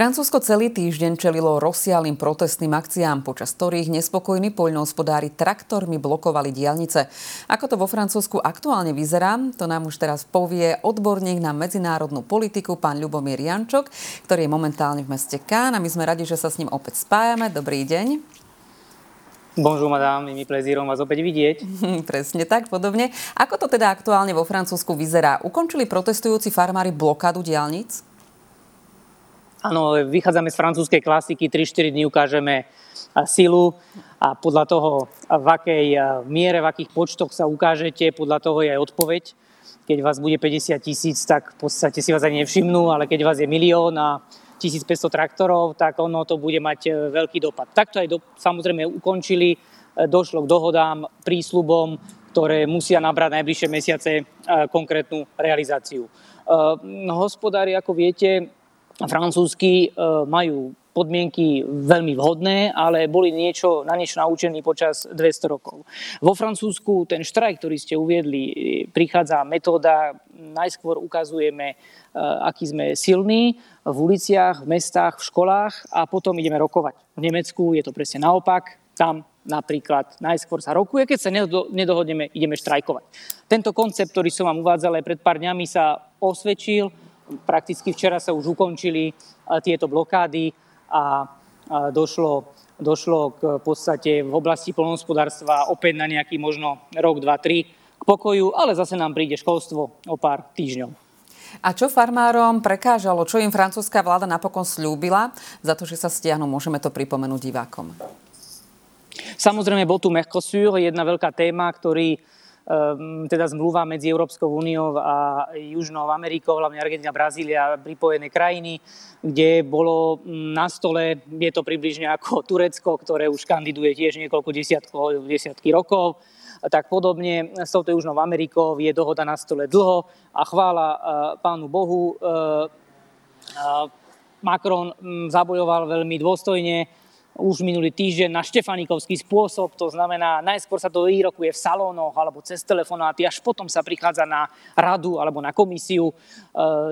Francúzsko celý týždeň čelilo rozsialým protestným akciám, počas ktorých nespokojní poľnohospodári traktormi blokovali diálnice. Ako to vo Francúzsku aktuálne vyzerá, to nám už teraz povie odborník na medzinárodnú politiku, pán Ľubomír Jančok, ktorý je momentálne v meste Kán a my sme radi, že sa s ním opäť spájame. Dobrý deň. Bonjour, madame, mi plezírom vás opäť vidieť. Presne tak, podobne. Ako to teda aktuálne vo Francúzsku vyzerá? Ukončili protestujúci farmári blokádu diálnic? Áno, vychádzame z francúzskej klasiky, 3-4 dní ukážeme silu a podľa toho, v akej miere, v akých počtoch sa ukážete, podľa toho je aj odpoveď. Keď vás bude 50 tisíc, tak v podstate si vás ani nevšimnú, ale keď vás je milión a 1500 traktorov, tak ono to bude mať e, veľký dopad. Takto aj do, samozrejme ukončili, e, došlo k dohodám, prísľubom, ktoré musia nabrať najbližšie mesiace e, konkrétnu realizáciu. Hospodári, ako viete, francúzsky e, majú podmienky veľmi vhodné, ale boli niečo, na niečo naučení počas 200 rokov. Vo Francúzsku ten štrajk, ktorý ste uviedli, prichádza metóda, najskôr ukazujeme, e, aký sme silní v uliciach, v mestách, v školách a potom ideme rokovať. V Nemecku je to presne naopak, tam napríklad najskôr sa rokuje, keď sa nedohodneme, ideme štrajkovať. Tento koncept, ktorý som vám uvádzal aj pred pár dňami, sa osvedčil, Prakticky včera sa už ukončili tieto blokády a došlo, došlo k podstate v oblasti polnohospodárstva opäť na nejaký možno rok, dva, tri k pokoju, ale zase nám príde školstvo o pár týždňov. A čo farmárom prekážalo? Čo im francúzska vláda napokon slúbila za to, že sa stiahnu? Môžeme to pripomenúť divákom. Samozrejme, bol tu Mercosur, jedna veľká téma, ktorý teda zmluva medzi Európskou úniou a Južnou Amerikou, hlavne Argentina, Brazília, pripojené krajiny, kde bolo mm, na stole, je to približne ako Turecko, ktoré už kandiduje tiež niekoľko desiatkov, desiatky rokov, tak podobne s touto Južnou Amerikou je dohoda na stole dlho a chvála e, pánu Bohu. E, e, Macron mm, zabojoval veľmi dôstojne už minulý týždeň na štefanikovský spôsob, to znamená, najskôr sa to výrokuje v salónoch alebo cez telefonáty, až potom sa prichádza na radu alebo na komisiu. E,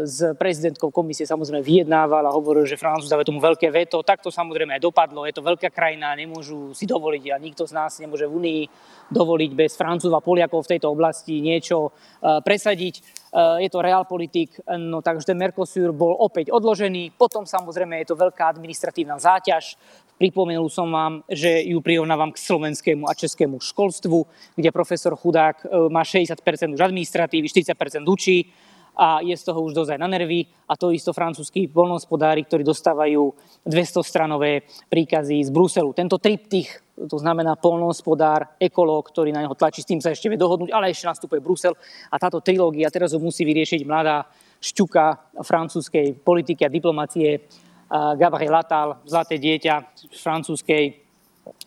s prezidentkou komisie samozrejme vyjednával a hovoril, že Francúz dáva tomu veľké veto. Tak to samozrejme aj dopadlo. Je to veľká krajina, nemôžu si dovoliť a nikto z nás nemôže v Unii dovoliť bez Francúzov a Poliakov v tejto oblasti niečo e, presadiť. E, je to realpolitik, no takže ten Mercosur bol opäť odložený. Potom samozrejme je to veľká administratívna záťaž. Pripomenul som vám, že ju prirovnávam k slovenskému a českému školstvu, kde profesor Chudák e, má 60% už administratívy, 40% učí a je z toho už dozaj na nervy. A to isto francúzskí polnohospodári, ktorí dostávajú 200-stranové príkazy z Bruselu. Tento triptych, to znamená polnohospodár, ekológ, ktorý na neho tlačí, s tým sa ešte vie dohodnúť, ale ešte nastupuje Brusel. A táto trilógia teraz ho musí vyriešiť mladá šťuka francúzskej politiky a diplomácie Gabriel Attal, zlaté dieťa francúzskej,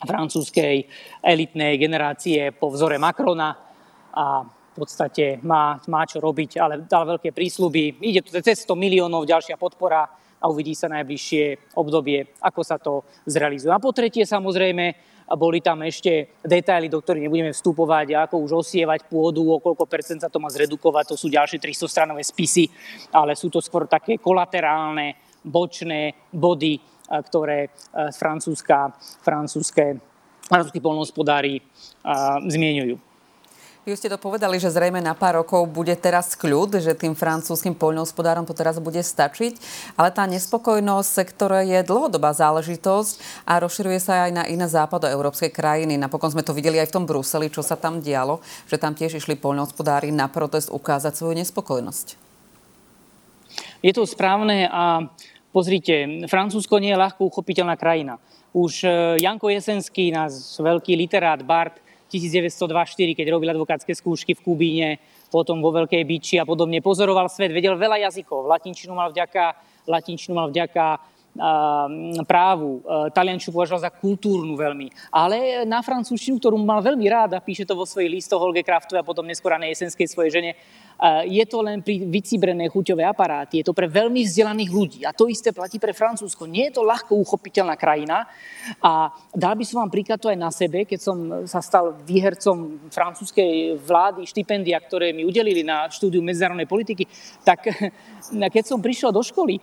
francúzskej elitnej generácie po vzore Macrona a v podstate má, má čo robiť, ale dal veľké prísľuby. Ide tu cez 100 miliónov, ďalšia podpora a uvidí sa najbližšie obdobie, ako sa to zrealizuje. A po tretie samozrejme, boli tam ešte detaily, do ktorých nebudeme vstupovať, ako už osievať pôdu, o koľko percent sa to má zredukovať, to sú ďalšie 300 stranové spisy, ale sú to skôr také kolaterálne bočné body, ktoré francúzska, francúzske, francúzskí polnohospodári zmieňujú. Vy ste to povedali, že zrejme na pár rokov bude teraz kľud, že tým francúzským poľnohospodárom to teraz bude stačiť, ale tá nespokojnosť sektora je dlhodobá záležitosť a rozširuje sa aj na iné západoeurópske krajiny. Napokon sme to videli aj v tom Bruseli, čo sa tam dialo, že tam tiež išli poľnohospodári na protest ukázať svoju nespokojnosť. Je to správne a pozrite, Francúzsko nie je ľahko uchopiteľná krajina. Už e, Janko Jesenský, náš veľký literát Bart, 1924, keď robil advokátske skúšky v Kubíne, potom vo Veľkej Biči a podobne, pozoroval svet, vedel veľa jazykov. Latinčinu mal vďaka, latinčinu mal vďaka právu. Taliančinu považoval za kultúrnu veľmi. Ale na francúzštinu, ktorú mal veľmi rád a píše to vo svojich listoch Holge Kraftovej a potom neskôr na jesenskej svojej žene, je to len pri vycibrené chuťové aparáty, je to pre veľmi vzdelaných ľudí. A to isté platí pre Francúzsko. Nie je to ľahko uchopiteľná krajina. A dal by som vám príklad to aj na sebe, keď som sa stal výhercom francúzskej vlády, štipendia, ktoré mi udelili na štúdiu medzinárodnej politiky, tak keď som prišiel do školy,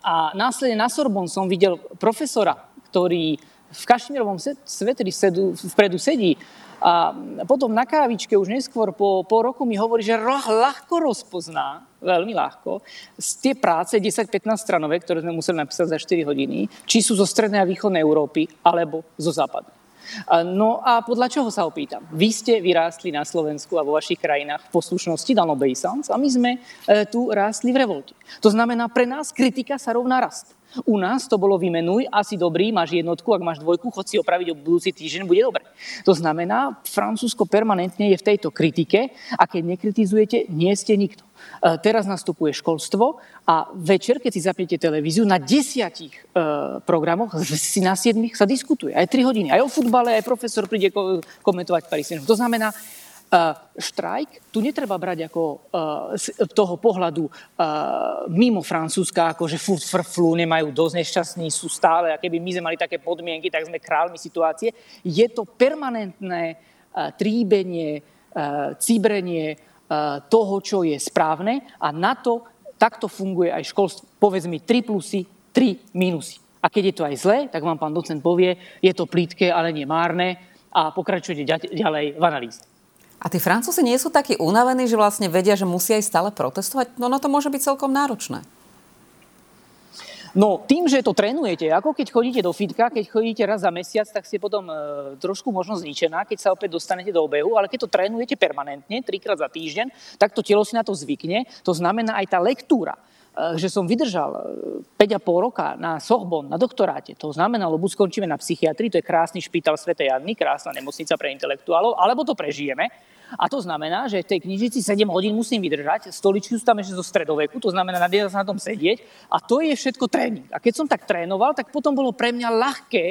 A následne na Sorbon som videl profesora, ktorý v kašmírovom svetri vpredu sedí a potom na kávičke už neskôr po, po roku mi hovorí, že ľahko rozpozná, veľmi ľahko, z tie práce 10-15 stranové, ktoré sme museli napísať za 4 hodiny, či sú zo strednej a východnej Európy, alebo zo západu. No a podľa čoho sa opýtam? Vy ste vyrástli na Slovensku a vo vašich krajinách v poslušnosti dan obeisance a my sme e, tu rástli v revolte. To znamená, pre nás kritika sa rovná rast. U nás to bolo vymenuj, asi dobrý, máš jednotku, ak máš dvojku, chod si opraviť o budúci týždeň, bude dobre. To znamená, Francúzsko permanentne je v tejto kritike a keď nekritizujete, nie ste nikto. E, teraz nastupuje školstvo a večer, keď si zapnete televíziu, na desiatich e, programoch, si na siedmých sa diskutuje. Aj 3 hodiny. Aj o futbale, aj profesor príde komentovať Paris To znamená, štrajk tu netreba brať ako z toho pohľadu mimo Francúzska, ako že furt frflu, nemajú dosť nešťastní, sú stále, a keby my sme mali také podmienky, tak sme kráľmi situácie. Je to permanentné tríbenie, cibrenie toho, čo je správne a na to takto funguje aj školstvo. Povedz mi 3 plusy, 3 minusy. A keď je to aj zlé, tak vám pán docent povie, je to plítke, ale nie márne a pokračujete ďalej v analýze. A tí Francúzi nie sú takí unavení, že vlastne vedia, že musia aj stále protestovať? No, no to môže byť celkom náročné. No tým, že to trénujete, ako keď chodíte do fitka, keď chodíte raz za mesiac, tak ste potom e, trošku možno zničená, keď sa opäť dostanete do obehu, ale keď to trénujete permanentne, trikrát za týždeň, tak to telo si na to zvykne. To znamená aj tá lektúra že som vydržal 5,5 e, roka na Sohbon, na doktoráte. To znamenalo, buď skončíme na psychiatrii, to je krásny špítal Sv. Jadny, krásna nemocnica pre intelektuálov, alebo to prežijeme. A to znamená, že v tej knižnici 7 hodín musím vydržať, stoličky sú tam ešte zo stredoveku, to znamená nadieľa sa na tom sedieť a to je všetko tréning. A keď som tak trénoval, tak potom bolo pre mňa ľahké,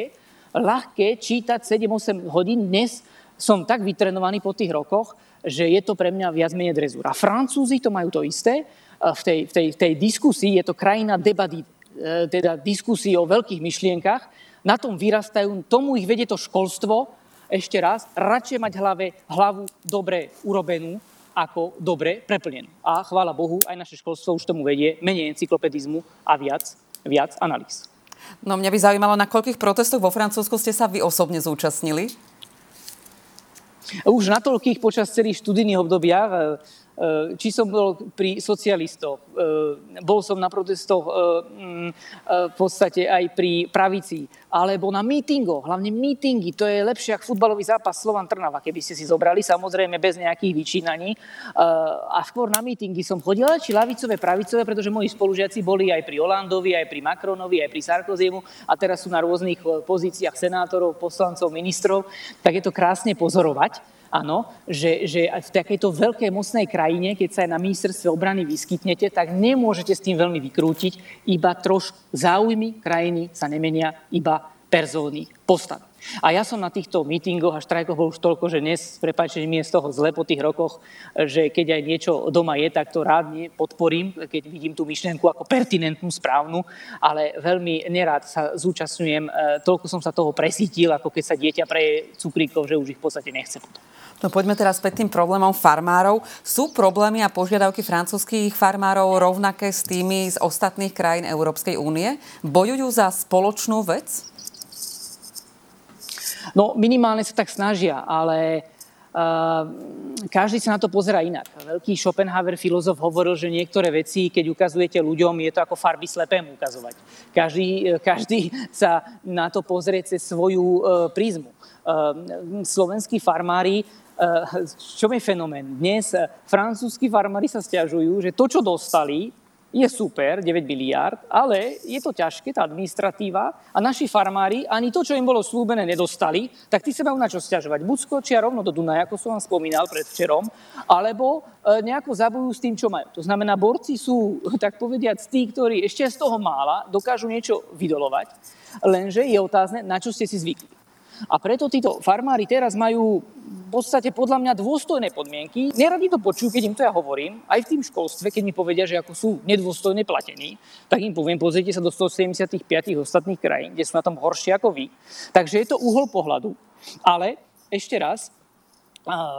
ľahké čítať 7-8 hodín. Dnes som tak vytrenovaný po tých rokoch, že je to pre mňa viac menej drezúr. A Francúzi to majú to isté. V tej, v tej, v tej diskusii je to krajina debaty, e, teda diskusí o veľkých myšlienkach. Na tom vyrastajú, tomu ich vedie to školstvo, ešte raz, radšej mať hlave, hlavu dobre urobenú, ako dobre preplnenú. A chvála Bohu, aj naše školstvo už tomu vedie menej encyklopedizmu a viac, viac analýz. No mňa by zaujímalo, na koľkých protestoch vo Francúzsku ste sa vy osobne zúčastnili? Už na toľkých počas celých študijných obdobia či som bol pri socialistoch, e, bol som na protestoch e, mm, v podstate aj pri pravici, alebo na mítingoch, hlavne mítingy, to je lepšie ako futbalový zápas Slovan Trnava, keby ste si zobrali, samozrejme bez nejakých vyčínaní. A skôr na mítingy som chodil, či lavicové, pravicové, pretože moji spolužiaci boli aj pri Holandovi, aj pri Macronovi, aj pri Sarkoziemu a teraz sú na rôznych pozíciách senátorov, poslancov, ministrov, tak je to krásne pozorovať áno, že, že v takejto veľkej mocnej krajine, keď sa aj na ministerstve obrany vyskytnete, tak nemôžete s tým veľmi vykrútiť, iba trošku záujmy krajiny sa nemenia, iba perzóny postav. A ja som na týchto mítingoch a štrajkoch bol už toľko, že dnes, prepáčte, mi je z toho zle po tých rokoch, že keď aj niečo doma je, tak to rád podporím, keď vidím tú myšlienku ako pertinentnú, správnu, ale veľmi nerád sa zúčastňujem. E, toľko som sa toho presítil, ako keď sa dieťa preje cukríkov, že už ich v podstate nechce. No poďme teraz späť tým problémom farmárov. Sú problémy a požiadavky francúzských farmárov rovnaké s tými z ostatných krajín Európskej únie? Bojujú za spoločnú vec? No minimálne sa tak snažia, ale Uh, každý sa na to pozera inak. Veľký Schopenhauer filozof hovoril, že niektoré veci, keď ukazujete ľuďom, je to ako farby slepému ukazovať. Každý, každý sa na to pozrie cez svoju uh, prízmu. Uh, slovenskí farmári Eh, čo je fenomén? Dnes eh, francúzskí farmári sa stiažujú, že to, čo dostali, je super, 9 miliard, ale je to ťažké, tá administratíva a naši farmári ani to, čo im bolo slúbené, nedostali, tak tí sa majú na čo stiažovať. Buď skočia rovno do Dunaja, ako som vám spomínal predvčerom, alebo eh, nejako zabujú s tým, čo majú. To znamená, borci sú, tak povediať, tí, ktorí ešte z toho mála dokážu niečo vydolovať, lenže je otázne, na čo ste si zvykli. A preto títo farmári teraz majú v podstate podľa mňa dôstojné podmienky. Neradi to počujú, keď im to ja hovorím, aj v tým školstve, keď mi povedia, že ako sú nedôstojne platení, tak im poviem, pozrite sa do 175 ostatných krajín, kde sú na tom horšie ako vy. Takže je to uhol pohľadu. Ale ešte raz,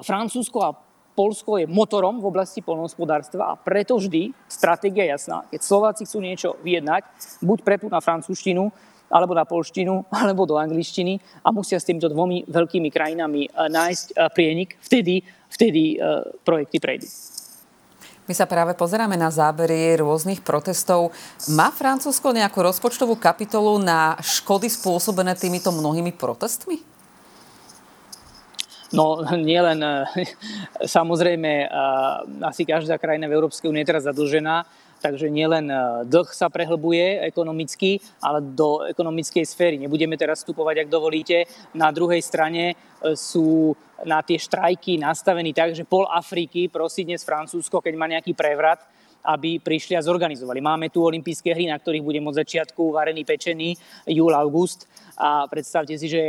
Francúzsko a Polsko je motorom v oblasti polnohospodárstva a preto vždy stratégia jasná. Keď Slováci chcú niečo vyjednať, buď prepnú na francúzštinu, alebo na polštinu, alebo do angličtiny a musia s týmito dvomi veľkými krajinami nájsť prienik, vtedy, vtedy projekty prejdú. My sa práve pozeráme na zábery rôznych protestov. Má Francúzsko nejakú rozpočtovú kapitolu na škody spôsobené týmito mnohými protestmi? No, nielen, samozrejme, asi každá krajina v Európskej únie je teraz zadlžená, takže nielen dlh sa prehlbuje ekonomicky, ale do ekonomickej sféry. Nebudeme teraz vstupovať, ak dovolíte. Na druhej strane e, sú na tie štrajky nastavený tak, že pol Afriky prosí dnes Francúzsko, keď má nejaký prevrat, aby prišli a zorganizovali. Máme tu olympijské hry, na ktorých bude od začiatku varený pečený júl, august a predstavte si, že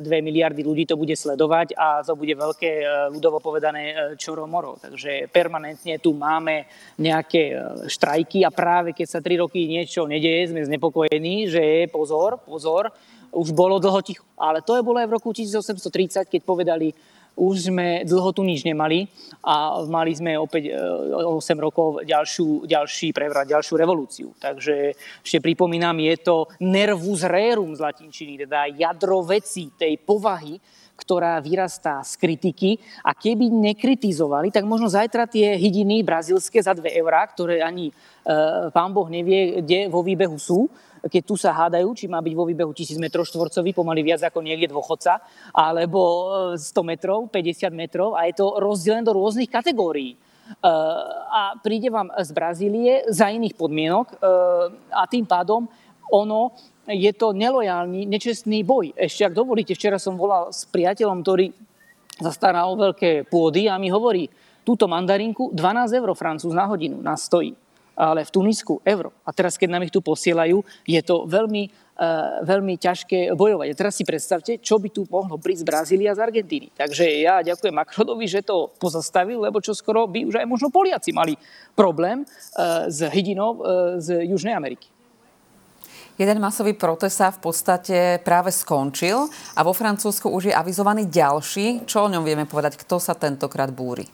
2 e, miliardy ľudí to bude sledovať a to bude veľké, e, ľudovo povedané, e, čoro moro. Takže permanentne tu máme nejaké štrajky a práve keď sa 3 roky niečo nedeje, sme znepokojení, že pozor, pozor, už bolo dlho ticho. Ale to je bolo aj v roku 1830, keď povedali už sme dlho tu nič nemali a mali sme opäť 8 e, rokov ďalšiu, ďalší prevrat, ďalšiu revolúciu. Takže ešte pripomínam, je to nervus rerum z latinčiny, teda jadro veci tej povahy, ktorá vyrastá z kritiky a keby nekritizovali, tak možno zajtra tie hydiny brazilské za 2 eurá, ktoré ani e, pán Boh nevie, kde vo výbehu sú, keď tu sa hádajú, či má byť vo výbehu 1000 m štvorcový, pomaly viac ako niekde dôchodca, alebo 100 e, metrov, 50 metrov a je to rozdelené do rôznych kategórií. E, a príde vám z Brazílie za iných podmienok e, a tým pádom ono je to nelojálny, nečestný boj. Ešte, ak dovolíte, včera som volal s priateľom, ktorý zastaral veľké pôdy a mi hovorí, túto mandarinku 12 eur francúz na hodinu nás stojí ale v Tunisku euro. A teraz, keď nám ich tu posielajú, je to veľmi, uh, veľmi ťažké bojovať. A teraz si predstavte, čo by tu mohlo prísť z Brazília z Argentíny. Takže ja ďakujem Macronovi, že to pozastavil, lebo čo skoro by už aj možno Poliaci mali problém uh, s hydinou uh, z Južnej Ameriky. Jeden masový protest sa v podstate práve skončil a vo Francúzsku už je avizovaný ďalší. Čo o ňom vieme povedať? Kto sa tentokrát búri?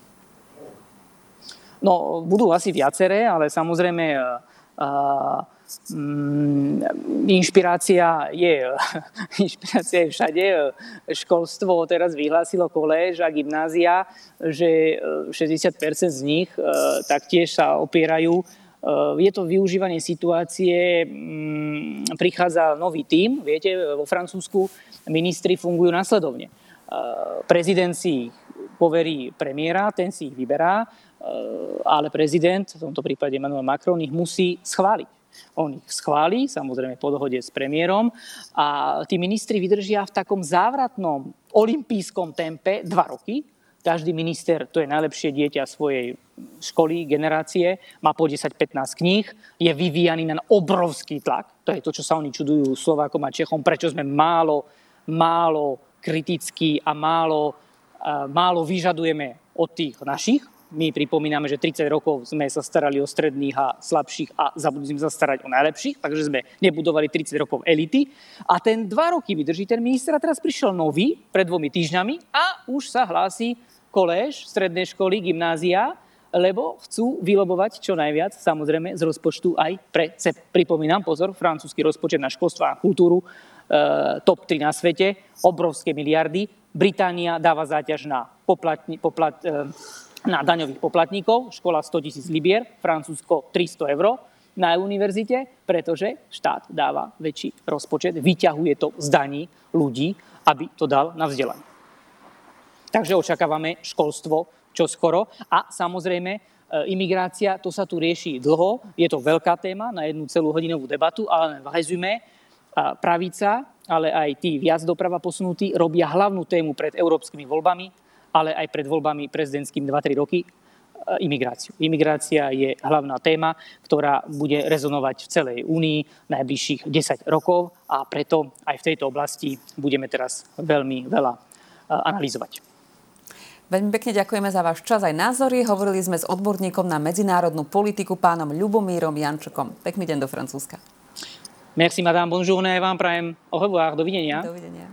No, budú asi viaceré, ale samozrejme uh, um, inšpirácia je, inšpirácia je všade. Školstvo teraz vyhlásilo koléž a gymnázia, že 60% z nich taktiež sa opierajú je to využívanie situácie, prichádza nový tím, viete, vo Francúzsku ministri fungujú následovne. Prezident si poverí premiéra, ten si ich vyberá, ale prezident, v tomto prípade Emmanuel Macron, ich musí schváliť. On ich schváli, samozrejme po dohode s premiérom a tí ministri vydržia v takom závratnom olimpijskom tempe dva roky. Každý minister, to je najlepšie dieťa svojej školy, generácie, má po 10-15 kníh, je vyvíjaný na obrovský tlak. To je to, čo sa oni čudujú Slovákom a Čechom, prečo sme málo, málo kritickí a málo, uh, málo vyžadujeme od tých našich, my pripomíname, že 30 rokov sme sa starali o stredných a slabších a zabudli sme sa starať o najlepších, takže sme nebudovali 30 rokov elity. A ten dva roky vydrží ten minister a teraz prišiel nový pred dvomi týždňami a už sa hlási koléž, strednej školy, gymnázia, lebo chcú vylobovať čo najviac, samozrejme, z rozpočtu aj pre CEP. Pripomínam, pozor, francúzsky rozpočet na školstvo a kultúru, e, top 3 na svete, obrovské miliardy. Británia dáva záťaž na poplatni, poplat, e, na daňových poplatníkov, škola 100 tisíc libier, Francúzsko 300 eur na univerzite, pretože štát dáva väčší rozpočet, vyťahuje to z daní ľudí, aby to dal na vzdelanie. Takže očakávame školstvo čo skoro. A samozrejme e, imigrácia, to sa tu rieši dlho, je to veľká téma na jednu celú hodinovú debatu, ale vahezujme, pravica, ale aj tí viac doprava posunutí robia hlavnú tému pred európskymi voľbami, ale aj pred voľbami prezidentským 2-3 roky, e, imigráciu. Imigrácia je hlavná téma, ktorá bude rezonovať v celej únii najbližších 10 rokov a preto aj v tejto oblasti budeme teraz veľmi veľa e, analyzovať. Veľmi pekne ďakujeme za váš čas aj názory. Hovorili sme s odborníkom na medzinárodnú politiku pánom Ľubomírom Jančokom. Pekný deň do Francúzska. Merci madame, bonjour, vám prajem. Au revoir, dovidenia. Dovidenia.